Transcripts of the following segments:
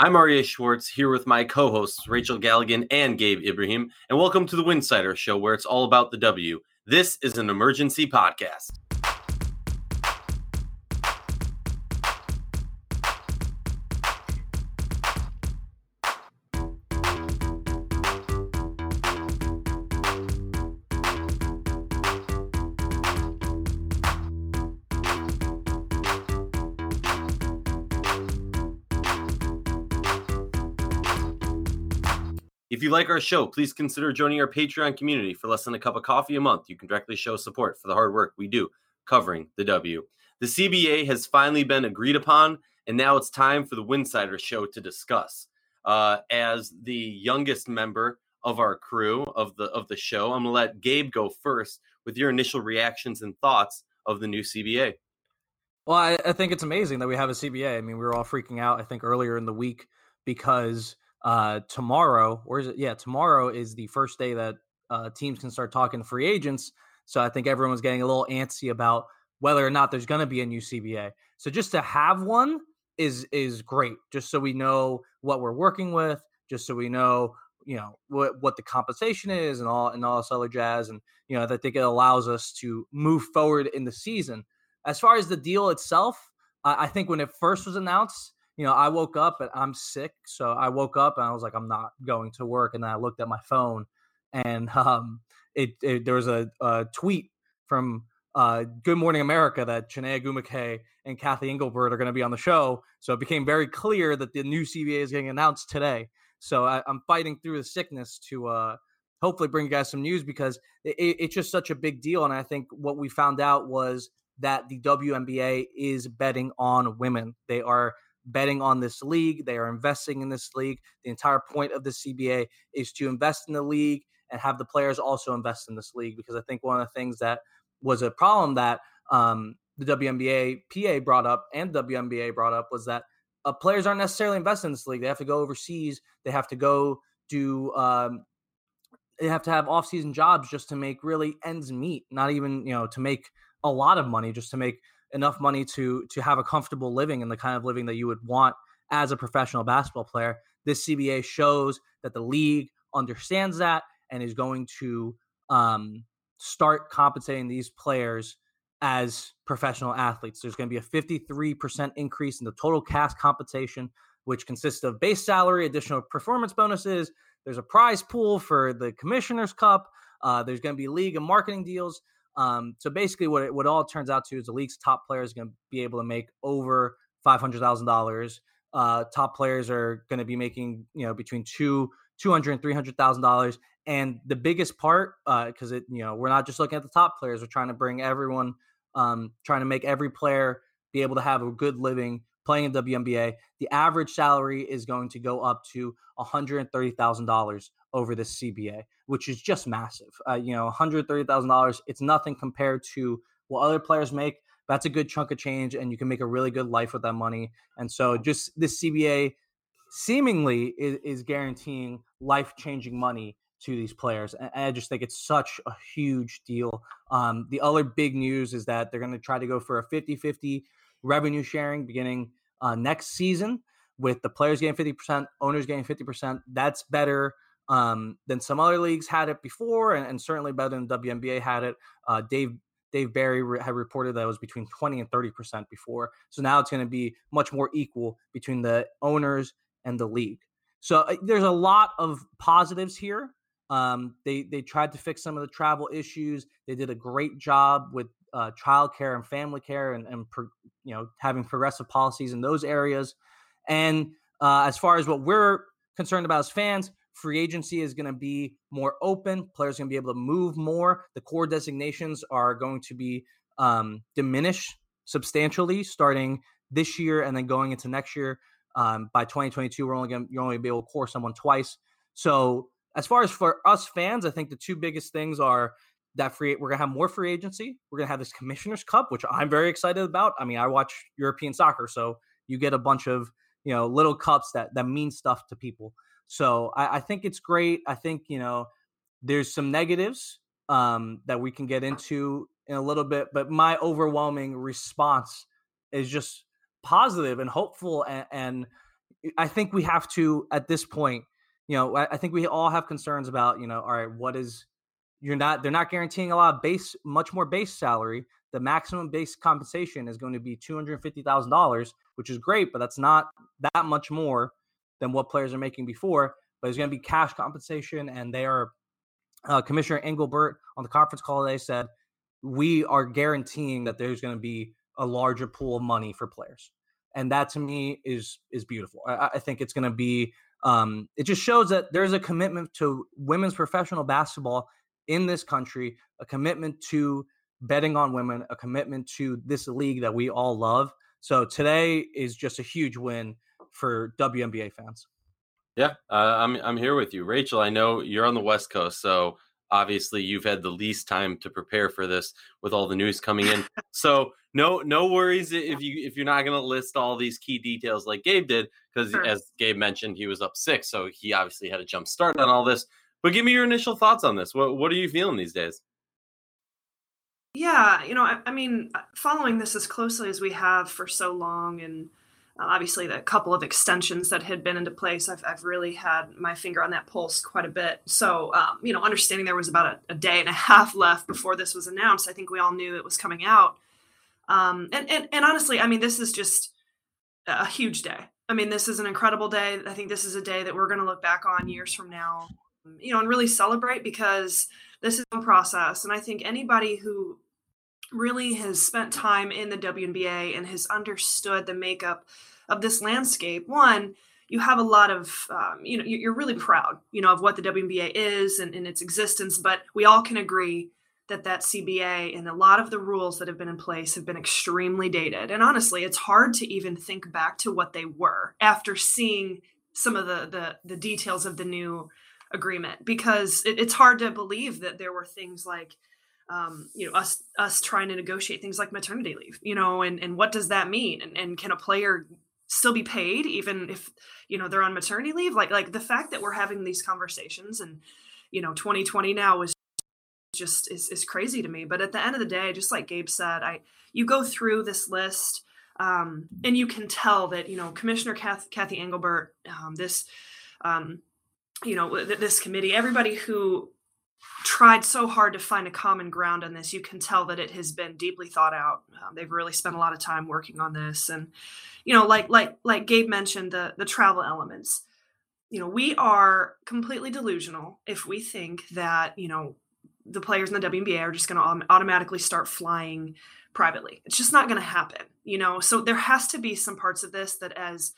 I'm Aryeh Schwartz here with my co hosts, Rachel Galligan and Gabe Ibrahim, and welcome to the Winsider Show, where it's all about the W. This is an emergency podcast. You like our show, please consider joining our Patreon community for less than a cup of coffee a month. You can directly show support for the hard work we do covering the W. The CBA has finally been agreed upon, and now it's time for the Winsider show to discuss. Uh, as the youngest member of our crew of the of the show, I'm gonna let Gabe go first with your initial reactions and thoughts of the new CBA. Well, I, I think it's amazing that we have a CBA. I mean, we were all freaking out. I think earlier in the week because uh, tomorrow, or is it? Yeah, tomorrow is the first day that uh, teams can start talking to free agents. So I think everyone's getting a little antsy about whether or not there's going to be a new CBA. So just to have one is is great. Just so we know what we're working with, just so we know you know what what the compensation is and all and all this other jazz. And you know, I think it allows us to move forward in the season. As far as the deal itself, I, I think when it first was announced, you know, I woke up and I'm sick. So I woke up and I was like, I'm not going to work. And then I looked at my phone and um, it, it there was a, a tweet from uh, Good Morning America that Chiney Ogwumike and Kathy Engelbert are going to be on the show. So it became very clear that the new CBA is getting announced today. So I, am fighting through the sickness to uh, hopefully bring you guys some news because it, it's just such a big deal. And I think what we found out was that the WNBA is betting on women. They are betting on this league. They are investing in this league. The entire point of the CBA is to invest in the league and have the players also invest in this league because I think one of the things that was a problem that um, the WNBA PA brought up and WNBA brought up was that uh, players aren't necessarily invested in this league. They have to go overseas. They have to go do. Um, they have to have off-season jobs just to make really ends meet. Not even you know to make a lot of money, just to make enough money to to have a comfortable living and the kind of living that you would want as a professional basketball player. This CBA shows that the league understands that and is going to um, start compensating these players as professional athletes. There's going to be a 53% increase in the total cash compensation, which consists of base salary, additional performance bonuses. There's a prize pool for the Commissioner's Cup. Uh, there's going to be league and marketing deals. Um, so basically, what it what all turns out to is the league's top players going to be able to make over five hundred thousand dollars. Uh, top players are going to be making you know between two two hundred and three hundred thousand dollars. And the biggest part, because uh, it you know we're not just looking at the top players, we're trying to bring everyone, um, trying to make every player be able to have a good living playing in WNBA. The average salary is going to go up to one hundred and thirty thousand dollars over this CBA, which is just massive. Uh, you know, $130,000, it's nothing compared to what other players make. That's a good chunk of change, and you can make a really good life with that money. And so, just this CBA seemingly is, is guaranteeing life changing money to these players. And I just think it's such a huge deal. Um, the other big news is that they're going to try to go for a 50 50 revenue sharing beginning uh, next season with the players getting 50%, owners getting 50%. That's better um, than some other leagues had it before, and, and certainly better than WNBA had it. Uh, Dave Dave Berri re- had reported that it was between 20 and 30 percent before. So now it's going to be much more equal between the owners and the league. So uh, there's a lot of positives here. Um, they they tried to fix some of the travel issues. They did a great job with uh, child care and family care, and, and pro, you know having progressive policies in those areas. And uh, as far as what we're concerned about as fans, Free agency is going to be more open. Players are going to be able to move more. The core designations are going to be um, diminished substantially starting this year and then going into next year. Um, by 2022, we're only going you're only be able to core someone twice. So as far as for us fans, I think the two biggest things are that free we're gonna have more free agency. We're gonna have this Commissioner's Cup, which I'm very excited about. I mean, I watch European soccer, so you get a bunch of you know little cups that that mean stuff to people. So I, I think it's great. I think you know there's some negatives um, that we can get into in a little bit, but my overwhelming response is just positive and hopeful and, and I think we have to at this point, you know, I, I think we all have concerns about, you know, all right, what is you're not they're not guaranteeing a lot of base much more base salary. The maximum base compensation is going to be two hundred fifty thousand dollars, which is great, but that's not that much more than what players are making before. But it's going to be cash compensation, and they are uh, Commissioner Engelbert on the conference call they said we are guaranteeing that there's going to be a larger pool of money for players, and that to me is is beautiful. I, I think it's going to be. Um, it just shows that there's a commitment to women's professional basketball in this country, a commitment to betting on women, a commitment to this league that we all love. So today is just a huge win for WNBA fans. Yeah, uh, I'm I'm here with you, Rachel. I know you're on the West Coast, so obviously you've had the least time to prepare for this with all the news coming in. so no no worries if you if you're not going to list all these key details like Gabe did, because sure. as Gabe mentioned, he was up six, so he obviously had a jump start on all this. But give me your initial thoughts on this. What what are you feeling these days? Yeah, you know, I, I mean, following this as closely as we have for so long, and obviously the couple of extensions that had been into place, I've, I've really had my finger on that pulse quite a bit. So, um, you know, understanding there was about a, a, day and a half left before this was announced, I think we all knew it was coming out. Um, and, and, and honestly, I mean, this is just a huge day. I mean, this is an incredible day. I think this is a day that we're going to look back on years from now, you know, and really celebrate because this is a process. And I think anybody who really has spent time in the WNBA and has understood the makeup of this landscape, one, you have a lot of, um, you know, you're really proud, you know, of what the WNBA is and, and its existence. But we all can agree that that CBA and a lot of the rules that have been in place have been extremely dated. And honestly, it's hard to even think back to what they were after seeing some of the the, the details of the new agreement because it, it's hard to believe that there were things like um, you know us us trying to negotiate things like maternity leave you know and and what does that mean? And, and can a player still be paid even if you know they're on maternity leave? Like like the fact that we're having these conversations and you know 2020 now is just is, is crazy to me. But at the end of the day just like gabe said i you go through this list um, and you can tell that you know commissioner kathy, kathy engelbert um, this um, you know this committee everybody who tried so hard to find a common ground on this you can tell that it has been deeply thought out um, they've really spent a lot of time working on this and you know like like like gabe mentioned the the travel elements you know we are completely delusional if we think that you know the players in the WNBA are just going to automatically start flying privately. It's just not going to happen, you know. So there has to be some parts of this that, as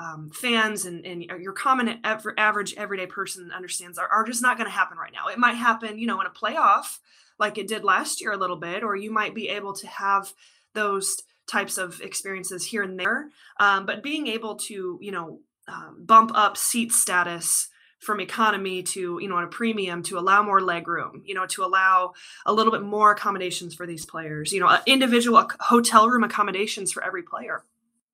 um, fans and, and your common average everyday person understands are, are just not going to happen right now. It might happen, you know, in a playoff like it did last year a little bit, or you might be able to have those types of experiences here and there. Um, but being able to, you know, um, bump up seat status from economy to you know on a premium to allow more leg room you know to allow a little bit more accommodations for these players you know individual hotel room accommodations for every player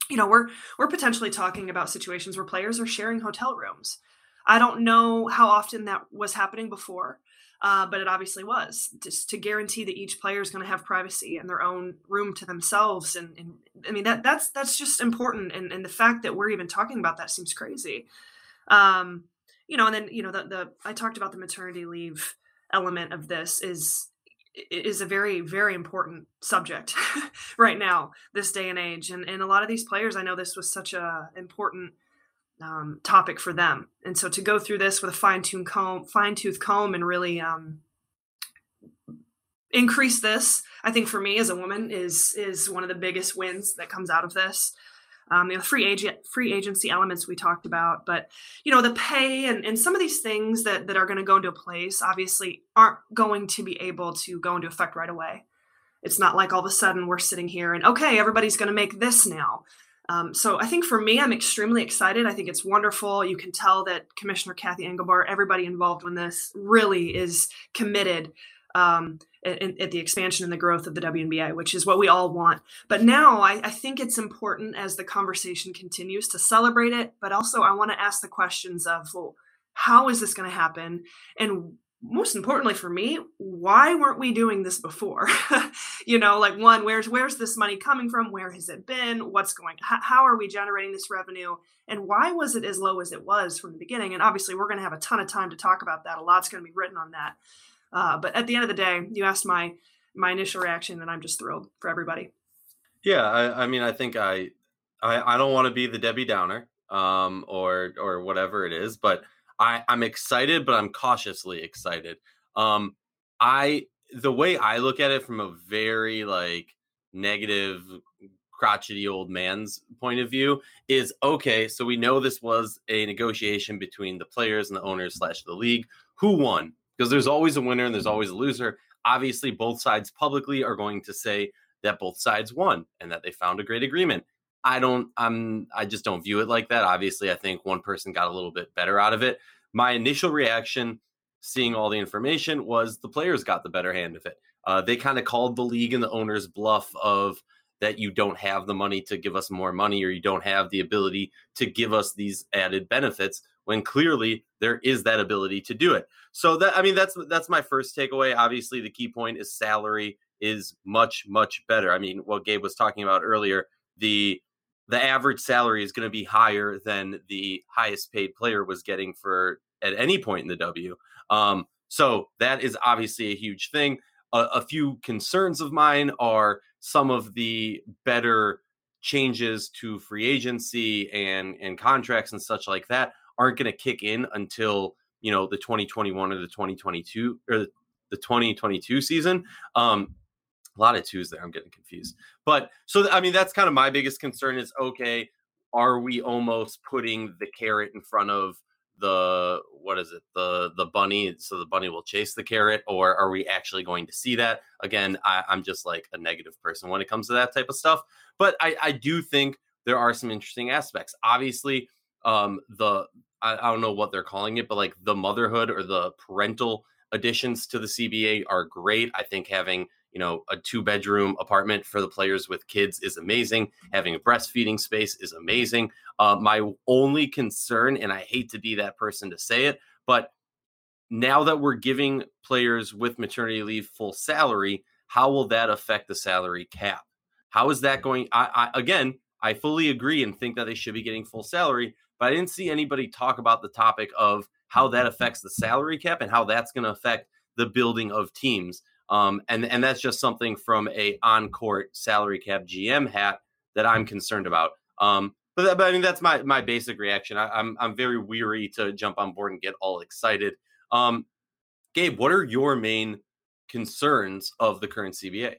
you know we're we're potentially talking about situations where players are sharing hotel rooms. I don't know how often that was happening before uh, but it obviously was just to guarantee that each player is going to have privacy and their own room to themselves and, and i mean that that's that's just important and, and the fact that we're even talking about that seems crazy. Um, you know and then you know the, the i talked about the maternity leave element of this is is a very very important subject right now this day and age and and a lot of these players i know this was such a important um, topic for them and so to go through this with a fine-tune comb fine-tooth comb and really um, increase this i think for me as a woman is is one of the biggest wins that comes out of this um, you know, free agent, free agency elements we talked about, but you know, the pay and, and some of these things that that are going to go into place obviously aren't going to be able to go into effect right away. It's not like all of a sudden we're sitting here and okay, everybody's going to make this now. Um, so I think for me, I'm extremely excited. I think it's wonderful. You can tell that Commissioner Kathy Engelbert, everybody involved in this, really is committed um, at, the expansion and the growth of the WNBA, which is what we all want. But now I, I think it's important as the conversation continues to celebrate it, but also I want to ask the questions of, well, how is this going to happen? And most importantly for me, why weren't we doing this before? you know, like one, where's where's this money coming from? Where has it been? What's going? How, how are we generating this revenue? And why was it as low as it was from the beginning? And obviously, we're going to have a ton of time to talk about that. A lot's going to be written on that. Uh, but at the end of the day, you asked my my initial reaction, and I'm just thrilled for everybody. Yeah, I, I mean, I think I I, I don't want to be the Debbie Downer, um, or or whatever it is, but I, I'm excited, but I'm cautiously excited. Um, I the way I look at it from a very like negative, crotchety old man's point of view is okay. So we know this was a negotiation between the players and the owners slash the league. Who won? Because there's always a winner and there's always a loser. Obviously, both sides publicly are going to say that both sides won and that they found a great agreement. I don't I'm I just don't view it like that. Obviously, I think one person got a little bit better out of it. My initial reaction seeing all the information was the players got the better hand of it. Uh, they kind of called the league and the owners bluff of that you don't have the money to give us more money or you don't have the ability to give us these added benefits when clearly there is that ability to do it. So that I mean that's that's my first takeaway. Obviously the key point is salary is much much better. I mean what Gabe was talking about earlier, the the average salary is going to be higher than the highest paid player was getting for at any point in the W. Um, so that is obviously a huge thing. A, a few concerns of mine are some of the better changes to free agency and and contracts and such like that aren't going to kick in until you know the 2021 or the 2022 or the 2022 season. Um, a lot of twos there. I'm getting confused. But so I mean, that's kind of my biggest concern is okay, are we almost putting the carrot in front of the what is it the the bunny so the bunny will chase the carrot or are we actually going to see that again I, i'm just like a negative person when it comes to that type of stuff but i i do think there are some interesting aspects obviously um the I, I don't know what they're calling it but like the motherhood or the parental additions to the cba are great i think having you know, a two bedroom apartment for the players with kids is amazing. Having a breastfeeding space is amazing. Uh, my only concern, and I hate to be that person to say it, but now that we're giving players with maternity leave full salary, how will that affect the salary cap? How is that going? I, I again, I fully agree and think that they should be getting full salary, but I didn't see anybody talk about the topic of how that affects the salary cap and how that's going to affect the building of teams. Um, and and that's just something from a on court salary cap GM hat that I'm concerned about. Um, but, that, but I mean that's my my basic reaction. I, am I'm, I'm very weary to jump on board and get all excited. Um, Gabe, what are your main concerns of the current CBA?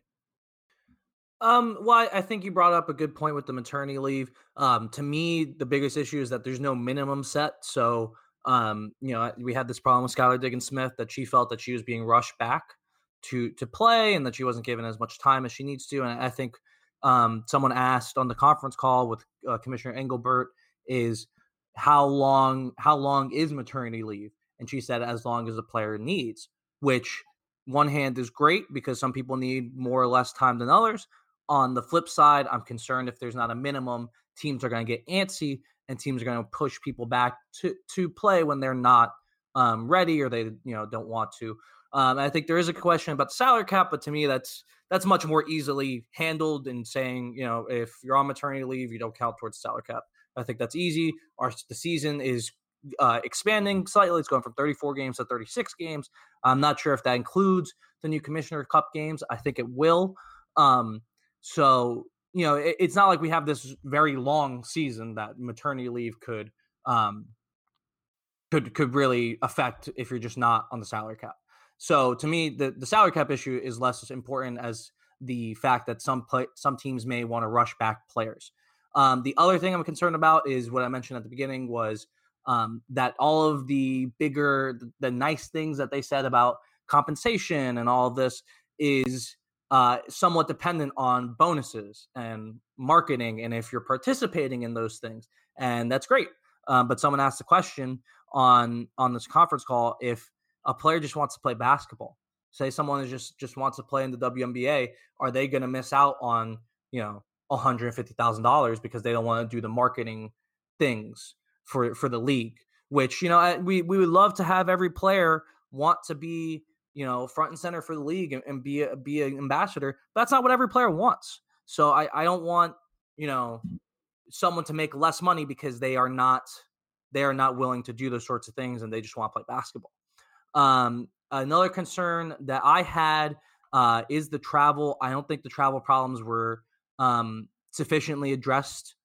Um, well, I think you brought up a good point with the maternity leave. Um, to me, the biggest issue is that there's no minimum set. So, um, you know, we had this problem with Skylar Diggins Smith that she felt that she was being rushed back to to play and that she wasn't given as much time as she needs to. And I think um, someone asked on the conference call with uh, Commissioner Engelbert is how long how long is maternity leave? And she said as long as the player needs, which one hand is great because some people need more or less time than others. On the flip side, I'm concerned if there's not a minimum, teams are going to get antsy and teams are going to push people back to to play when they're not um, ready or they you know don't want to. Um, I think there is a question about salary cap, but to me, that's that's much more easily handled in saying, you know, if you're on maternity leave, you don't count towards salary cap. I think that's easy. Our the season is uh, expanding slightly. It's going from 34 games to 36 games. I'm not sure if that includes the new Commissioner Cup games. I think it will. Um, so you know, it, it's not like we have this very long season that maternity leave could um, could could really affect if you're just not on the salary cap. So to me, the, the salary cap issue is less important as the fact that some play, some teams may want to rush back players. Um, the other thing I'm concerned about is what I mentioned at the beginning was um, that all of the bigger, the, nice things that they said about compensation and all of this is uh, somewhat dependent on bonuses and marketing, and if you're participating in those things, and that's great. Um, but someone asked a question on on this conference call if a player just wants to play basketball. Say someone is just just wants to play in the WNBA, are they going to miss out on you know one hundred fifty thousand dollars because they don't want to do the marketing things for for the league? Which you know we we would love to have every player want to be you know front and center for the league and, and be a, be an ambassador. That's not what every player wants. So I I don't want you know someone to make less money because they are not they are not willing to do those sorts of things and they just want to play basketball. Um, another concern that I had uh, is the travel. I don't think the travel problems were um, sufficiently addressed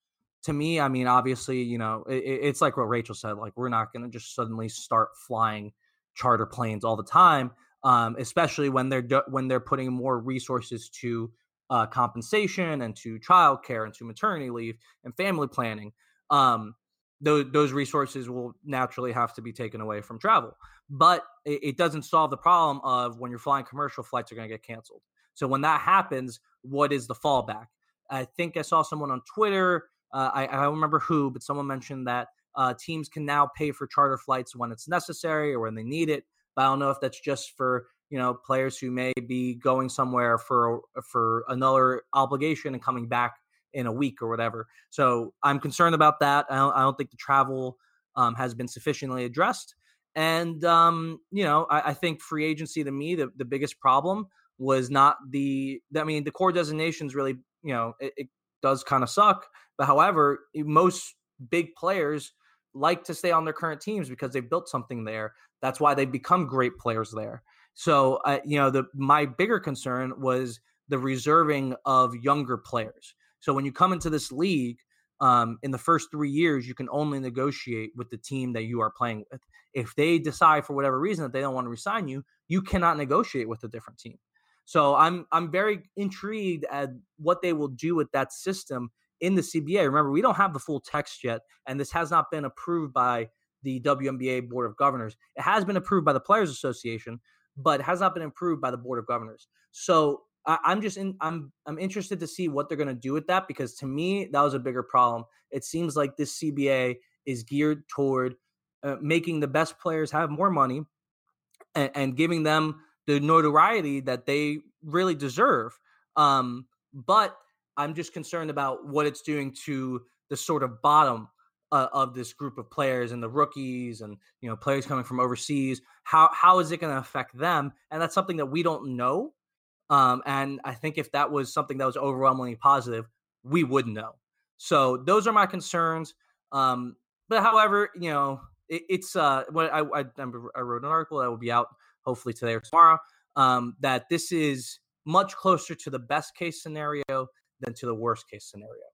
to me. I mean, obviously, you know, it, it's like what Rachel said. Like, we're not going to just suddenly start flying charter planes all the time, um, especially when they're when they're putting more resources to uh, compensation and to childcare and to maternity leave and family planning. Um, those, those resources will naturally have to be taken away from travel. But it, it doesn't solve the problem of when you're flying commercial flights are going to get canceled. So when that happens, what is the fallback? I think I saw someone on Twitter. Uh, I, I, don't remember who, but someone mentioned that uh, teams can now pay for charter flights when it's necessary or when they need it. But I don't know if that's just for you know players who may be going somewhere for for another obligation and coming back in a week or whatever. So I'm concerned about that. I don't, I don't think the travel um, has been sufficiently addressed. And um, you know, I, I, think free agency to me, the, the biggest problem was not the. I mean, the core designations really, you know, it, it does kind of suck. But however, most big players like to stay on their current teams because they've built something there. That's why they've become great players there. So, uh, you know, the my bigger concern was the reserving of younger players. So when you come into this league, um, in the first three years, you can only negotiate with the team that you are playing with. If they decide for whatever reason that they don't want to resign you, you cannot negotiate with a different team. So I'm I'm very intrigued at what they will do with that system in the CBA. Remember, we don't have the full text yet, and this has not been approved by the WNBA Board of Governors. It has been approved by the Players Association, but has not been approved by the Board of Governors. So I, am just in. I'm I'm interested to see what they're going to do with that because to me that was a bigger problem. It seems like this CBA is geared toward uh, making the best players have more money and, and, giving them the notoriety that they really deserve. Um, but I'm just concerned about what it's doing to the sort of bottom uh, of this group of players and the rookies and you know players coming from overseas. How how is it going to affect them? And that's something that we don't know um, and I think if that was something that was overwhelmingly positive, we would know. So those are my concerns. Um, but however, you know, it, it's uh, what I, I, I wrote an article that will be out hopefully today or tomorrow. Um, that this is much closer to the best case scenario than to the worst case scenario,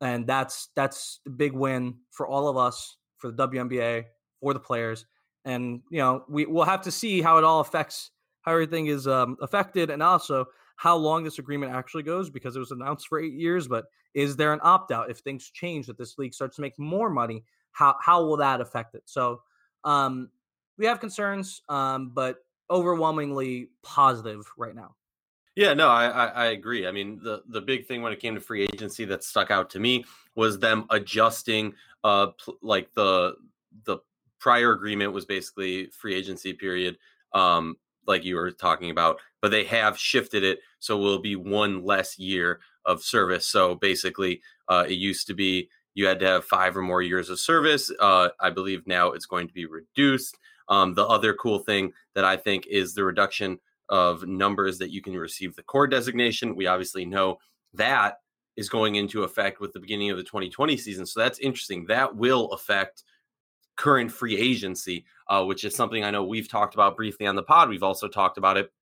and that's that's the big win for all of us, for the WNBA, for the players, and you know we will have to see how it all affects how everything is um, affected, and also how long this agreement actually goes because it was announced for eight years. But is there an opt out if things change that this league starts to make more money? How how will that affect it? So um, we have concerns, um, but overwhelmingly positive right now. Yeah, no, I, I, I agree. I mean, the the big thing when it came to free agency that stuck out to me was them adjusting, uh, pl- like the the prior agreement was basically free agency period, um, like you were talking about, but they have shifted it so will be one less year of service. So basically, uh, it used to be you had to have five or more years of service. Uh, I believe now it's going to be reduced. Um, the other cool thing that I think is the reduction of numbers that you can receive the core designation. We obviously know that is going into effect with the beginning of the 2020 season. So that's interesting. That will affect current free agency, uh, which is something I know we've talked about briefly on the pod. We've also talked about it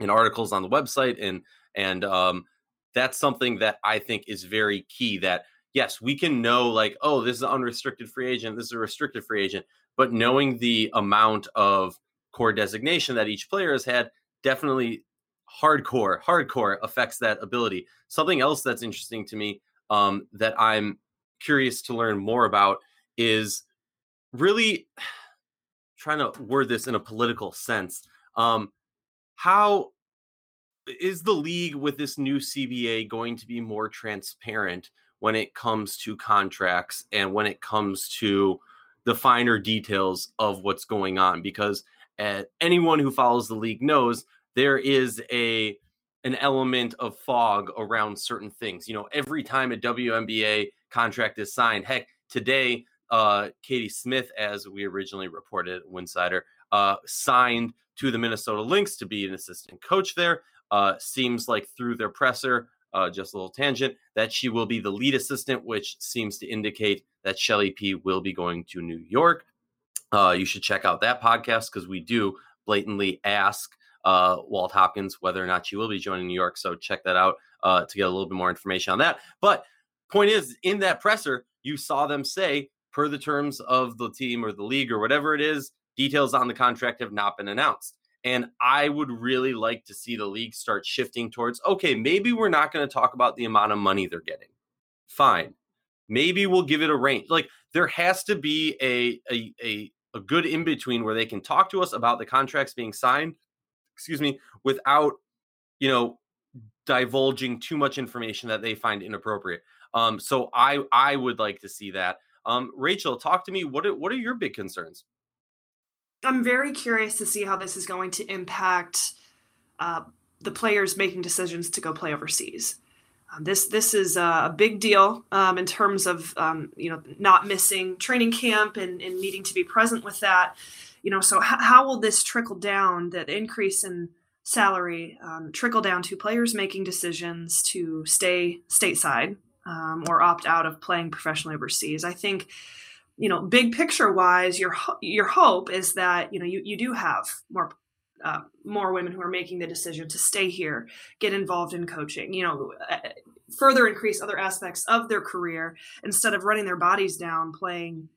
in articles on the website, and and um, that's something that I think is very key. That yes, we can know like, oh, this is an unrestricted free agent, this is a restricted free agent, but knowing the amount of core designation that each player has had definitely hardcore hardcore affects that ability something else that's interesting to me um, that i'm curious to learn more about is really trying to word this in a political sense. Um, how is the league with this new CBA going to be more transparent when it comes to contracts and when it comes to the finer details of what's going on? Because uh, anyone who follows the league knows there is a an element of fog around certain things. You know, every time a WNBA contract is signed, heck, today uh, Katie Smith, as we originally reported, Winsider, uh, signed to the Minnesota Lynx to be an assistant coach there. Uh, seems like through their presser, uh, just a little tangent, that she will be the lead assistant, which seems to indicate that Shelly P will be going to New York. Uh, you should check out that podcast because we do blatantly ask uh, Walt Hopkins whether or not she will be joining New York. So check that out uh, to get a little bit more information on that. But point is, in that presser, you saw them say, per the terms of the team or the league or whatever it is, details on the contract have not been announced. And I would really like to see the league start shifting towards okay, maybe we're not going to talk about the amount of money they're getting. Fine. Maybe we'll give it a range. Like there has to be a a a, a good in between where they can talk to us about the contracts being signed, excuse me, without you know divulging too much information that they find inappropriate. Um, so I I would like to see that. Um, Rachel, talk to me. What are, what are your big concerns? I'm very curious to see how this is going to impact uh, the players making decisions to go play overseas. Um, this this is a big deal um, in terms of um, you know not missing training camp and, and, needing to be present with that. You know, so h- how will this trickle down? That increase in salary um, trickle down to players making decisions to stay stateside um, or opt out of playing professionally overseas. I think you know, big picture wise, your your hope is that you know you you do have more uh, more women who are making the decision to stay here, get involved in coaching, you know, uh, further increase other aspects of their career instead of running their bodies down playing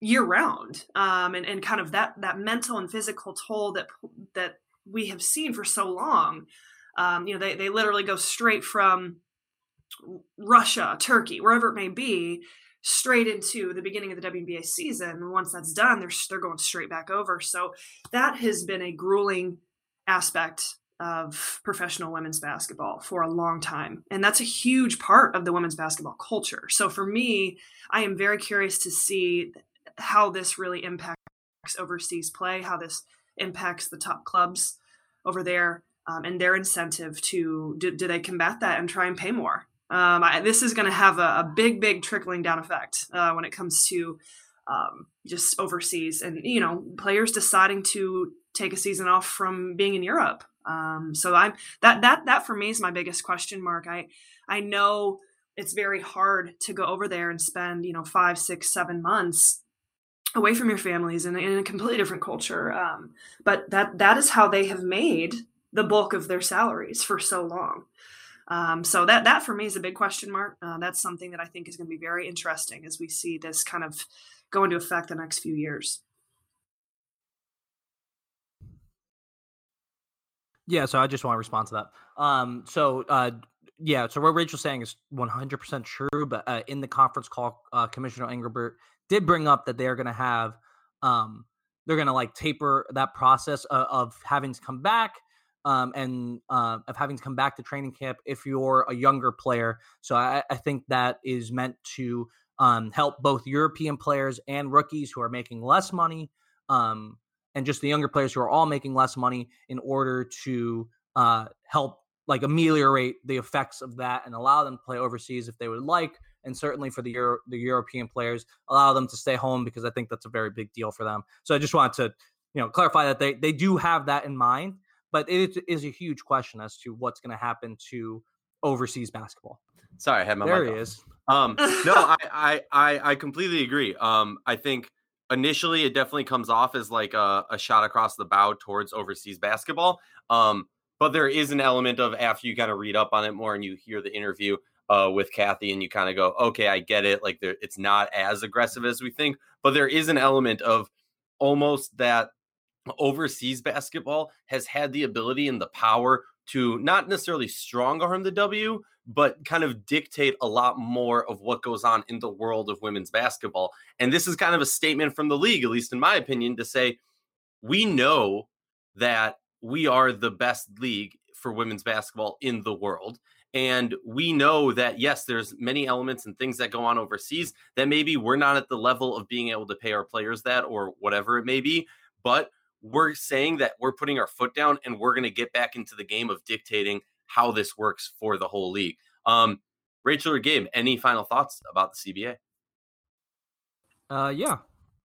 year round, um, and and kind of that that mental and physical toll that that we have seen for so long. Um, you know, they they literally go straight from Russia, Turkey, wherever it may be, straight into the beginning of the WNBA season. Once that's done, they're they're going straight back over. So that has been a grueling aspect of professional women's basketball for a long time. And that's a huge part of the women's basketball culture. So for me, I am very curious to see how this really impacts overseas play, how this impacts the top clubs over there um, and their incentive to do, do, they combat that and try and pay more um, I, this is going to have a, a, big, big trickling down effect uh, when it comes to um, just overseas and you know players deciding to take a season off from being in Europe. Um, so I'm that that that for me is my biggest question mark. I I know it's very hard to go over there and spend you know five, six, seven months away from your families and in a completely different culture. Um, but that that is how they have made the bulk of their salaries for so long. Um, so that that for me is a big question mark. Uh, that's something that I think is going to be very interesting as we see this kind of go into effect the next few years. Yeah, so I just want to respond to that. Um, so uh, yeah, so what Rachel's saying is 100% true, but uh, in the conference call, uh, Commissioner Engelbert did bring up that they are going to have, um, they're going to like taper that process of, of having to come back um, and uh, of having to come back to training camp if you're a younger player. So I, I think that is meant to um, help both European players and rookies who are making less money, um, and just the younger players who are all making less money in order to uh, help like ameliorate the effects of that and allow them to play overseas if they would like. And certainly for the Euro- the European players, allow them to stay home because I think that's a very big deal for them. So I just wanted to, you know, clarify that they they do have that in mind but it is a huge question as to what's going to happen to overseas basketball. Sorry, I had my there he is. Um, no, I, I I completely agree. Um, I think initially it definitely comes off as like a, a shot across the bow towards overseas basketball. Um, but there is an element of after you kind of read up on it more and you hear the interview uh, with Kathy and you kind of go, okay, I get it. Like it's not as aggressive as we think, but there is an element of almost that overseas basketball has had the ability and the power to not necessarily strong arm the W, but kind of dictate a lot more of what goes on in the world of women's basketball. And this is kind of a statement from the league, at least in my opinion, to say we know that we are the best league for women's basketball in the world. And we know that, yes, there's many elements and things that go on overseas that maybe we're not at the level of being able to pay our players that or whatever it may be. But we're saying that we're putting our foot down and we're going to get back into the game of dictating how this works for the whole league. Um, Rachel or Gabe, any final thoughts about the CBA? Uh, yeah.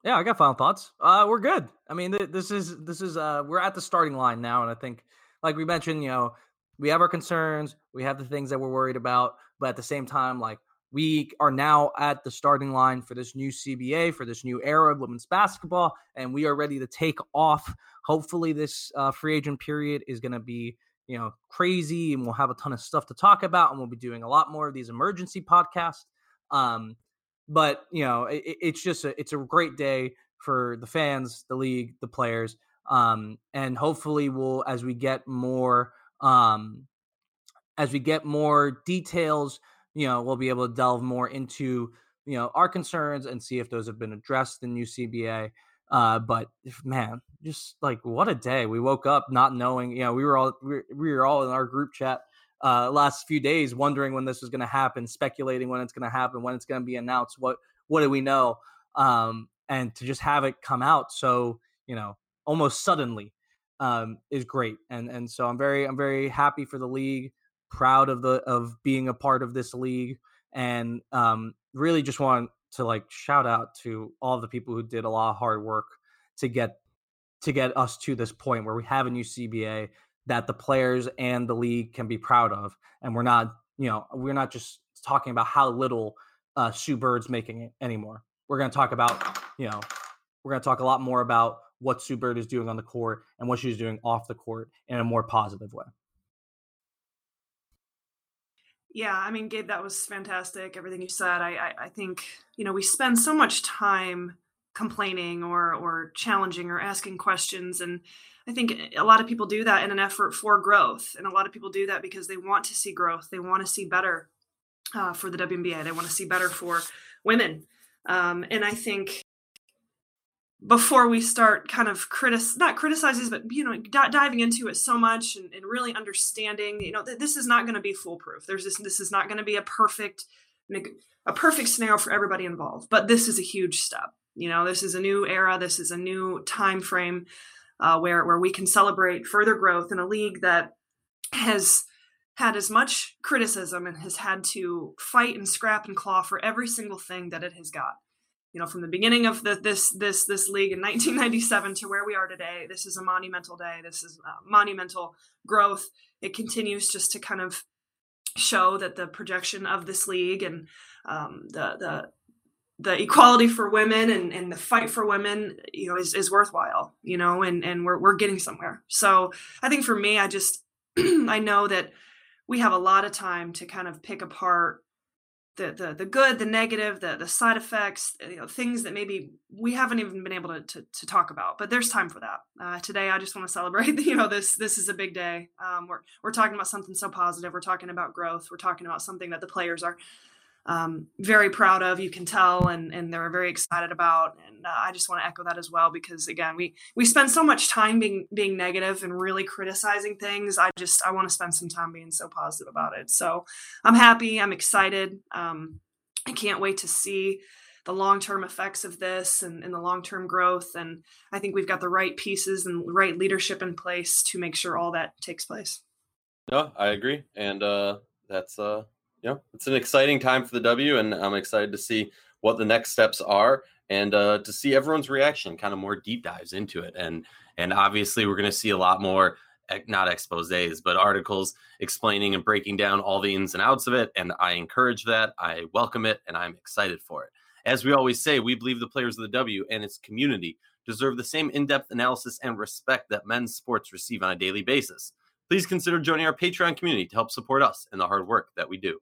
Yeah, I got final thoughts. Uh, we're good. I mean, th- this is this is uh, we're at the starting line now, and I think, like we mentioned, you know, we have our concerns, we have the things that we're worried about, but at the same time, like we are now at the starting line for this new CBA, for this new era of women's basketball, and we are ready to take off. Hopefully, this uh, free agent period is going to be you know crazy, and we'll have a ton of stuff to talk about, and we'll be doing a lot more of these emergency podcasts. Um, but you know, it, it's just a it's a great day for the fans, the league, the players, um, and hopefully we'll as we get more um, as we get more details, you know, we'll be able to delve more into you know our concerns and see if those have been addressed in UCBA. Uh, but man, just like what a day! We woke up not knowing. You know, we were all we were, we were all in our group chat uh, last few days wondering when this was going to happen, speculating when it's going to happen, when it's going to be announced. What what do we know? Um, and to just have it come out so you know almost suddenly um, is great. And and so I'm very I'm very happy for the league, proud of the of being a part of this league, and um, really just want to like shout out to all the people who did a lot of hard work to get to get us to this point where we have a new CBA that the players and the league can be proud of. And we're not, you know, we're not just talking about how little uh, Sue Bird's making it anymore. We're going to talk about, you know, we're going to talk a lot more about what Sue Bird is doing on the court and what she's doing off the court in a more positive way. Yeah, I mean, Gabe, that was fantastic. Everything you said. I, I, I think you know we spend so much time complaining or or challenging or asking questions, and I think a lot of people do that in an effort for growth, and a lot of people do that because they want to see growth. They want to see better uh, for the WNBA. They want to see better for women. Um, and I think before we start kind of critic not criticizing but you know d- diving into it so much and, and really understanding you know th- this is not going to be foolproof. There's this this is not going to be a perfect a perfect scenario for everybody involved but this is a huge step. You know this is a new era. This is a new time frame uh, where where we can celebrate further growth in a league that has had as much criticism and has had to fight and scrap and claw for every single thing that it has got. You know, from the beginning of the, this this this league in 1997 to where we are today, this is a monumental day. This is monumental growth. It continues just to kind of show that the projection of this league and um, the the the equality for women and, and the fight for women, you know, is, is worthwhile, you know, and, and we're, we're getting somewhere. So I think for me, I just, I know that we have a lot of time to kind of pick apart the, the, the good, the negative, the, the side effects, you know, things that maybe we haven't even been able to, to, to talk about, but there's time for that. Uh, today, I just want to celebrate, you know, this, this is a big day. Um, we're, we're talking about something so positive. We're talking about growth. We're talking about something that the players are, um, very proud of. You can tell, and and they're very excited about. And uh, I just want to echo that as well because again, we we spend so much time being being negative and really criticizing things. I just I want to spend some time being so positive about it. So I'm happy. I'm excited. Um, I can't wait to see the long term effects of this and, and the long term growth. And I think we've got the right pieces and right leadership in place to make sure all that takes place. No, I agree, and uh, that's uh, yeah, it's an exciting time for the W, and I'm excited to see what the next steps are and uh, to see everyone's reaction, kind of more deep dives into it. And and obviously, we're going to see a lot more not exposés, but articles explaining and breaking down all the ins and outs of it. And I encourage that. I welcome it, and I'm excited for it. As we always say, we believe the players of the W and its community deserve the same in depth analysis and respect that men's sports receive on a daily basis. Please consider joining our Patreon community to help support us in the hard work that we do.